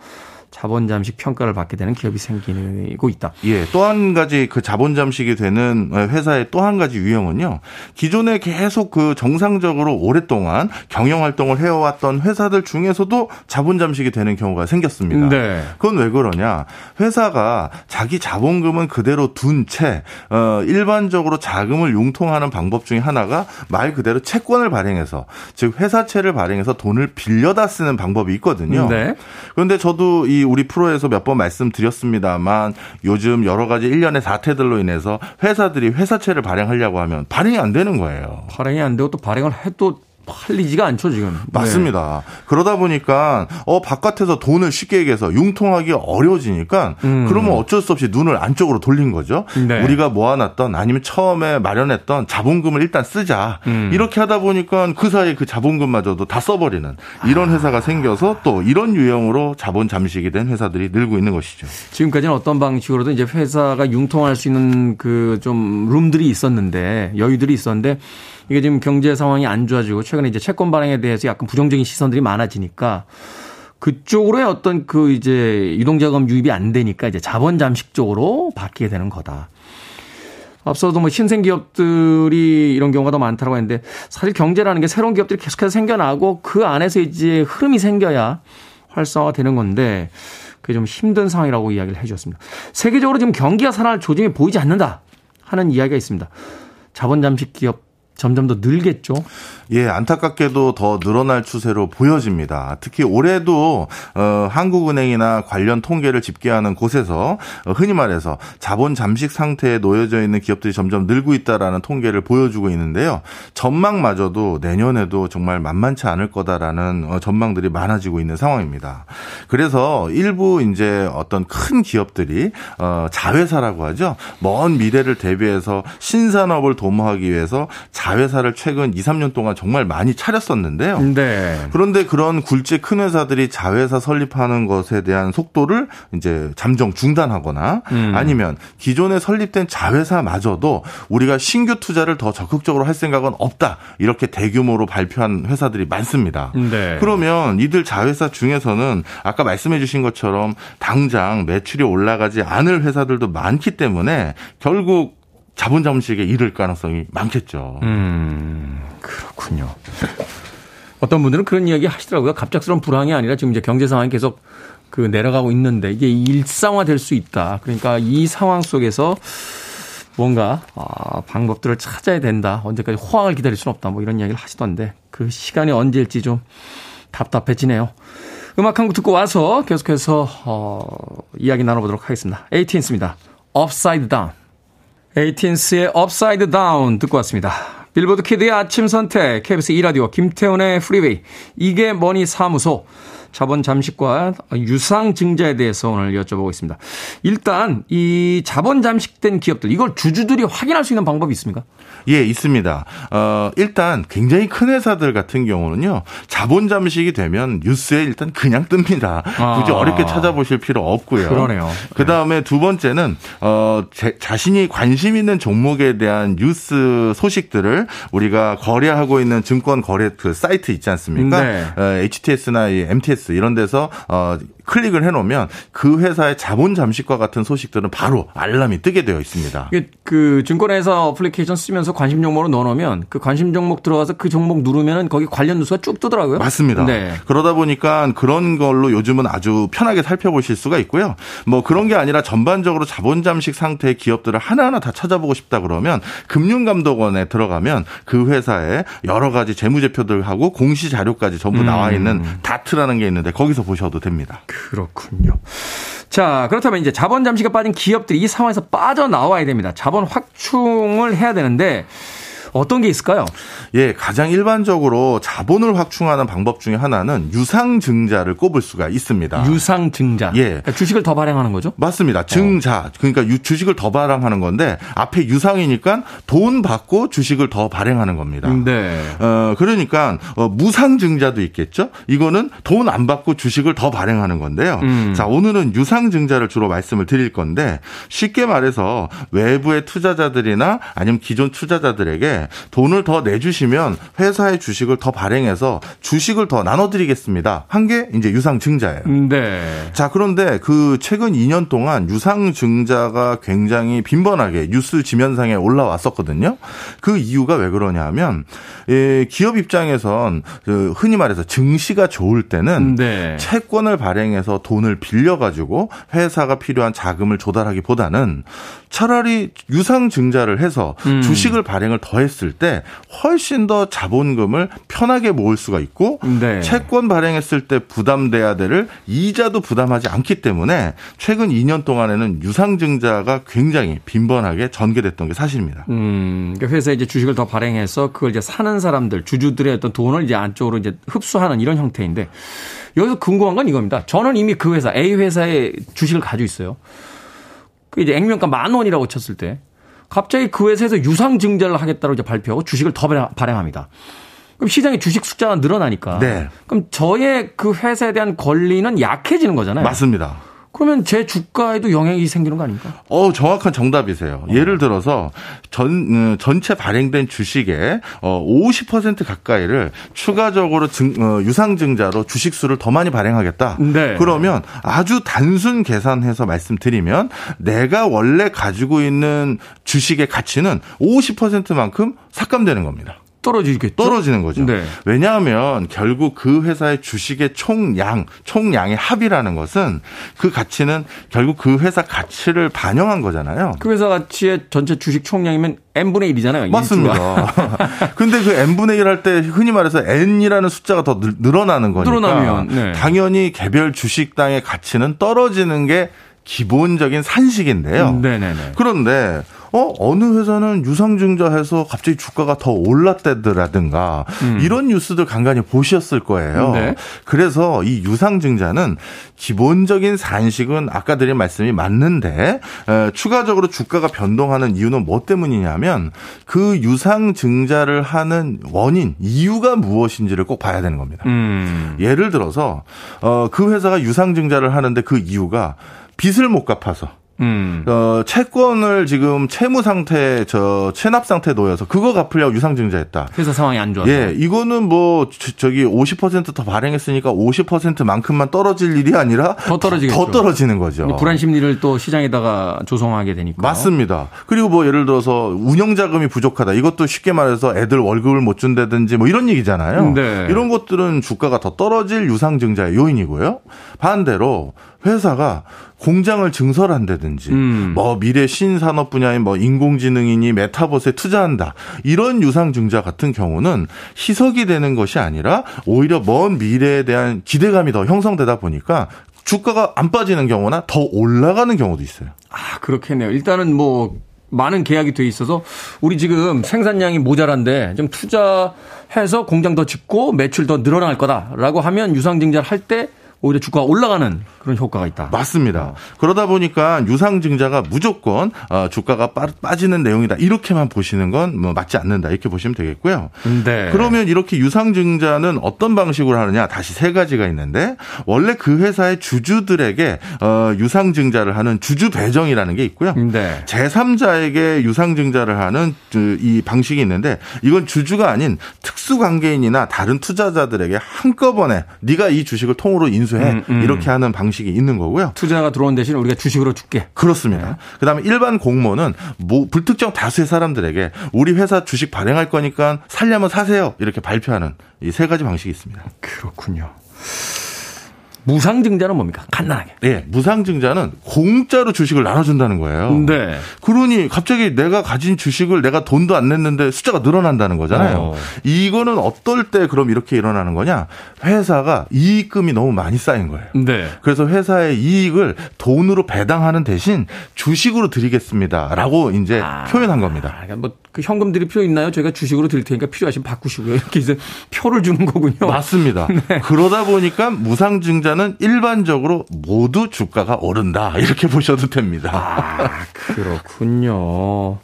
자본 잠식 평가를 받게 되는 기업이 생기고 있다. 예, 또 한 가지 그 자본 잠식이 되는 회사의 또 한 가지 유형은요. 기존에 계속 그 정상적으로 오랫동안 경영 활동을 해왔던 회사들 중에서도 자본 잠식이 되는 경우가 생겼습니다. 네. 그건 왜 그러냐? 회사가 자기 자본금은 그대로 둔채 어, 일반적으로 자금을 융통하는 방법 중에 하나가 말 그대로 채권을 발행해서 즉 회사채를 발행해서 돈을 빌려다 쓰는 방법이 있거든요. 네. 그런데 저도 이 우리 프로에서 몇 번 말씀드렸습니다만 요즘 여러 가지 일련의 사태들로 인해서 회사들이 회사채를 발행하려고 하면 발행이 안 되는 거예요. 발행이 안 되고 또 발행을 해도 팔리지가 않죠 지금. 맞습니다. 네. 그러다 보니까 어 바깥에서 돈을 쉽게 얘기해서 융통하기 어려워지니까 음. 그러면 어쩔 수 없이 눈을 안쪽으로 돌린 거죠. 네. 우리가 모아놨던 아니면 처음에 마련했던 자본금을 일단 쓰자 음. 이렇게 하다 보니까 그 사이에 그 자본금마저도 다 써버리는 이런 회사가 생겨서 또 이런 유형으로 자본 잠식이 된 회사들이 늘고 있는 것이죠. 지금까지는 어떤 방식으로든 이제 회사가 융통할 수 있는 그 좀 룸들이 있었는데 여유들이 있었는데. 이게 지금 경제 상황이 안 좋아지고 최근에 이제 채권 발행에 대해서 약간 부정적인 시선들이 많아지니까 그쪽으로의 어떤 그 이제 유동자금 유입이 안 되니까 이제 자본 잠식 쪽으로 바뀌게 되는 거다. 앞서도 뭐 신생 기업들이 이런 경우가 더 많다고 했는데 사실 경제라는 게 새로운 기업들이 계속해서 생겨나고 그 안에서 이제 흐름이 생겨야 활성화가 되는 건데 그게 좀 힘든 상황이라고 이야기를 해 주셨습니다. 세계적으로 지금 경기가 살아날 조짐이 보이지 않는다 하는 이야기가 있습니다. 자본 잠식 기업 점점 더 늘겠죠. 예, 안타깝게도 더 늘어날 추세로 보여집니다. 특히 올해도 어, 한국은행이나 관련 통계를 집계하는 곳에서 어, 흔히 말해서 자본 잠식 상태에 놓여져 있는 기업들이 점점 늘고 있다라는 통계를 보여주고 있는데요. 전망마저도 내년에도 정말 만만치 않을 거다라는 어, 전망들이 많아지고 있는 상황입니다. 그래서 일부 이제 어떤 큰 기업들이 어, 자회사라고 하죠. 먼 미래를 대비해서 신산업을 도모하기 위해서 자회사를 최근 2, 3년 동안 정말 많이 차렸었는데요. 네. 그런데 그런 굴지 큰 회사들이 자회사 설립하는 것에 대한 속도를 이제 잠정 중단하거나 음. 아니면 기존에 설립된 자회사마저도 우리가 신규 투자를 더 적극적으로 할 생각은 없다. 이렇게 대규모로 발표한 회사들이 많습니다. 네. 그러면 이들 자회사 중에서는 아까 말씀해 주신 것처럼 당장 매출이 올라가지 않을 회사들도 많기 때문에 결국 자본 잠식에 이를 가능성이 많겠죠. 음, 그렇군요. 어떤 분들은 그런 이야기 하시더라고요. 갑작스러운 불황이 아니라 지금 이제 경제 상황이 계속 그 내려가고 있는데 이게 일상화 될 수 있다. 그러니까 이 상황 속에서 뭔가 아, 방법들을 찾아야 된다. 언제까지 호황을 기다릴 수는 없다. 뭐 이런 이야기를 하시던데 그 시간이 언제일지 좀 답답해지네요. 음악 한 곡 듣고 와서 계속해서 어, 이야기 나눠보도록 하겠습니다. 에이틴스입니다. Upside Down. 에이틴스의 Upside Down 듣고 왔습니다. 빌보드 키드의 아침 선택, KBS 2라디오, 김태훈의 프리웨이, 이게 뭐니 사무소, 자본 잠식과 유상 증자에 대해서 오늘 여쭤보고 있습니다. 일단 이 자본 잠식된 기업들 이걸 주주들이 확인할 수 있는 방법이 있습니까? 예, 있습니다. 어, 일단 굉장히 큰 회사들 같은 경우는요. 자본 잠식이 되면 뉴스에 일단 그냥 뜹니다. 굳이 아. 어렵게 찾아보실 필요 없고요. 그러네요. 그다음에 두 번째는 어, 제, 자신이 관심 있는 종목에 대한 뉴스 소식들을 우리가 거래하고 있는 증권 거래 그 사이트 있지 않습니까? 네. 어, HTS나 MTS 이런 데서 어, 클릭을 해놓으면 그 회사의 자본 잠식과 같은 소식들은 바로 알람이 뜨게 되어 있습니다. 그 증권회사 어플리케이션 쓰면서 관심 종목으로 넣어놓으면 그 관심 종목 들어가서 그 종목 누르면은 거기 관련 뉴스가 쭉 뜨더라고요. 맞습니다. 네. 그러다 보니까 그런 걸로 요즘은 아주 편하게 살펴보실 수가 있고요. 뭐 그런 게 아니라 전반적으로 자본 잠식 상태의 기업들을 하나하나 다 찾아보고 싶다 그러면 금융감독원에 들어가면 그 회사의 여러 가지 재무제표들하고 공시 자료까지 전부 나와 있는 음. 다트라는 게 있는데 거기서 보셔도 됩니다. 그렇군요. 자, 그렇다면 이제 자본 잠시가 빠진 기업들이 이 상황에서 빠져나와야 됩니다. 자본 확충을 해야 되는데 어떤 게 있을까요? 예, 가장 일반적으로 자본을 확충하는 방법 중에 하나는 유상증자를 꼽을 수가 있습니다. 유상증자. 예. 그러니까 주식을 더 발행하는 거죠? 맞습니다. 증자. 그러니까 주식을 더 발행하는 건데 앞에 유상이니까 돈 받고 주식을 더 발행하는 겁니다. 네. 어, 그러니까 어, 무상증자도 있겠죠? 이거는 돈 안 받고 주식을 더 발행하는 건데요. 음. 자, 오늘은 유상증자를 주로 말씀을 드릴 건데 쉽게 말해서 외부의 투자자들이나 아니면 기존 투자자들에게 돈을 더 내주시면 회사의 주식을 더 발행해서 주식을 더 나눠드리겠습니다. 한 게 이제 유상증자예요. 네. 자 그런데 그 최근 2년 동안 유상증자가 굉장히 빈번하게 뉴스 지면상에 올라왔었거든요. 그 이유가 왜 그러냐면 예, 기업 입장에선 그 흔히 말해서 증시가 좋을 때는 네. 채권을 발행해서 돈을 빌려가지고 회사가 필요한 자금을 조달하기보다는 차라리 유상증자를 해서 음. 주식을 발행을 더 했을 때 훨씬 더 자본금을 편하게 모을 수가 있고 네. 채권 발행했을 때 부담돼야 될 이자도 부담하지 않기 때문에 최근 2년 동안에는 유상증자가 굉장히 빈번하게 전개됐던 게 사실입니다. 음, 그러니까 회사에 이제 주식을 더 발행해서 그걸 이제 사는 사람들 주주들의 어떤 돈을 이제 안쪽으로 이제 흡수하는 이런 형태인데 여기서 궁금한 건 이겁니다. 저는 이미 그 회사 A 회사의 주식을 가지고 있어요. 그 이제 액면가 만 원이라고 쳤을 때 갑자기 그 회사에서 유상 증자를 하겠다고 이제 발표하고 주식을 더 발행합니다. 그럼 시장에 주식 숫자가 늘어나니까. 네. 그럼 저의 그 회사에 대한 권리는 약해지는 거잖아요. 맞습니다. 그러면 제 주가에도 영향이 생기는 거 아닙니까? 어, 정확한 정답이세요. 어. 예를 들어서 전 음, 전체 발행된 주식의 어, 50% 가까이를 추가적으로 증, 어, 유상증자로 주식 수를 더 많이 발행하겠다. 네. 그러면 아주 단순 계산해서 말씀드리면 내가 원래 가지고 있는 주식의 가치는 50%만큼 삭감되는 겁니다. 떨어지겠죠. 떨어지는 거죠. 네. 왜냐하면 결국 그 회사의 주식의 총량, 총량의 합이라는 것은 그 가치는 결국 그 회사 가치를 반영한 거잖아요. 그 회사 가치의 전체 주식 총량이면 n분의 1이잖아요. 맞습니다. <laughs> 근데 그 n분의 1 할 때 흔히 말해서 n이라는 숫자가 더 늘어나는 거니까 늘어나면 네. 당연히 개별 주식당의 가치는 떨어지는 게 기본적인 산식인데요. 음, 네네네. 그런데 어 어느 회사는 유상증자해서 갑자기 주가가 더 올랐다더라든가 음. 이런 뉴스들 간간히 보셨을 거예요. 네. 그래서 이 유상증자는 기본적인 산식은 아까 드린 말씀이 맞는데 에, 추가적으로 주가가 변동하는 이유는 뭐 때문이냐면 그 유상증자를 하는 원인 이유가 무엇인지를 꼭 봐야 되는 겁니다. 음. 예를 들어서 어, 그 회사가 유상증자를 하는데 그 이유가 빚을 못 갚아서 음. 어, 채권을 지금 채무 상태, 저 체납 상태 놓여서 그거 갚으려고 유상증자했다. 회사 상황이 안 좋아서. 예, 이거는 뭐 저 기 50%더 발행했으니까 50%만큼만 떨어질 일이 아니라 더 떨어지겠죠. 더 떨어지는 거죠. 불안 심리를 또 시장에다가 조성하게 되니까. 맞습니다. 그리고 뭐 예를 들어서 운영 자금이 부족하다. 이것도 쉽게 말해서 애들 월급을 못 준다든지 뭐 이런 얘기잖아요. 네. 이런 것들은 주가가 더 떨어질 유상증자의 요인이고요. 반대로 회사가 공장을 증설한다든지 음. 뭐 미래 신산업 분야인 뭐 인공지능이니 메타버스에 투자한다 이런 유상증자 같은 경우는 희석이 되는 것이 아니라 오히려 먼 미래에 대한 기대감이 더 형성되다 보니까 주가가 안 빠지는 경우나 더 올라가는 경우도 있어요. 아 그렇겠네요. 일단은 뭐 많은 계약이 돼 있어서 우리 지금 생산량이 모자란데 좀 투자해서 공장 더 짓고 매출 더 늘어날 거다라고 하면 유상증자를 할때 오히려 주가가 올라가는 그런 효과가 있다. 맞습니다. 그러다 보니까 유상증자가 무조건 어, 주가가 빠 지는 내용이다. 이렇게만 보시는 건 뭐 맞지 않는다. 이렇게 보시면 되겠고요. 네. 그러면 이렇게 유상증자는 어떤 방식으로 하느냐? 다시 세 가지가 있는데 원래 그 회사의 주주들에게 어, 유상증자를 하는 주주 배정이라는 게 있고요. 네. 제3자에게 유상증자를 하는 이 방식이 있는데 이건 주주가 아닌 특수관계인이나 다른 투자자들에게 한꺼번에 네가 이 주식을 통으로 인수 인수해 음, 음. 이렇게 하는 방식이 있는 거고요. 투자가 들어온 대신 우리가 주식으로 줄게. 그렇습니다. 네. 그다음에 일반 공모는 뭐 불특정 다수의 사람들에게 우리 회사 주식 발행할 거니까 살려면 사세요 이렇게 발표하는 이 세 가지 방식이 있습니다. 그렇군요. 무상증자는 뭡니까? 간단하게. 네, 무상증자는 공짜로 주식을 나눠준다는 거예요. 네. 그러니 갑자기 내가 가진 주식을 내가 돈도 안 냈는데 숫자가 늘어난다는 거잖아요. 어. 이거는 어떨 때 그럼 이렇게 일어나는 거냐? 회사가 이익금이 너무 많이 쌓인 거예요. 네. 그래서 회사의 이익을 돈으로 배당하는 대신 주식으로 드리겠습니다라고 이제 아. 표현한 겁니다. 그러니까 뭐 그 현금 드릴 필요 있나요? 저희가 주식으로 드릴 테니까 필요하시면 바꾸시고요. 이렇게 이제 표를 주는 거군요. 맞습니다. <laughs> 네. 그러다 보니까 무상증자는 일반적으로 모두 주가가 오른다. 이렇게 보셔도 됩니다. 아, 그렇군요.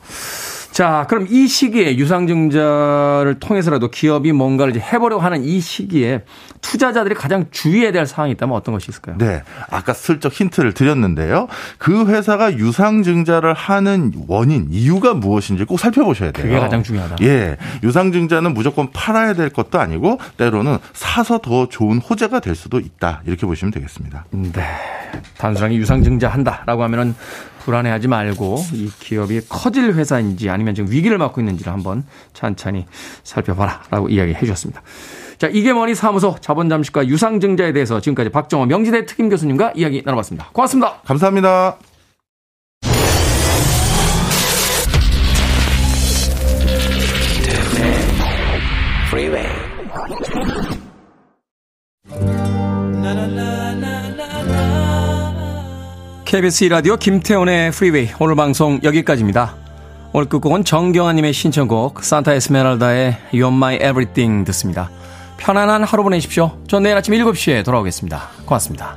자, 그럼 이 시기에 유상증자를 통해서라도 기업이 뭔가를 이제 해보려고 하는 이 시기에 투자자들이 가장 주의해야 될 사항이 있다면 어떤 것이 있을까요? 네. 아까 슬쩍 힌트를 드렸는데요. 그 회사가 유상증자를 하는 원인, 이유가 무엇인지 꼭 살펴보셔야 돼요. 그게 가장 중요하다. 예. 유상증자는 무조건 팔아야 될 것도 아니고 때로는 사서 더 좋은 호재가 될 수도 있다. 이렇게 보시면 되겠습니다. 네. 단순하게 유상증자 한다라고 하면은 불안해하지 말고 이 기업이 커질 회사인지 아니면 지금 위기를 맞고 있는지를 한번 천천히 살펴봐라 라고 이야기해 주셨습니다. 자, 이게 뭐니 사무소 자본 잠식과 유상증자에 대해서 지금까지 박정호 명지대 특임 교수님과 이야기 나눠봤습니다. 고맙습니다. 감사합니다. KBS 라디오 김태훈의 프리웨이 오늘 방송 여기까지입니다. 오늘 끝곡은 정경아님의 신청곡 산타 에스메랄다의 You're My Everything 듣습니다. 편안한 하루 보내십시오. 전 내일 아침 7시에 돌아오겠습니다. 고맙습니다.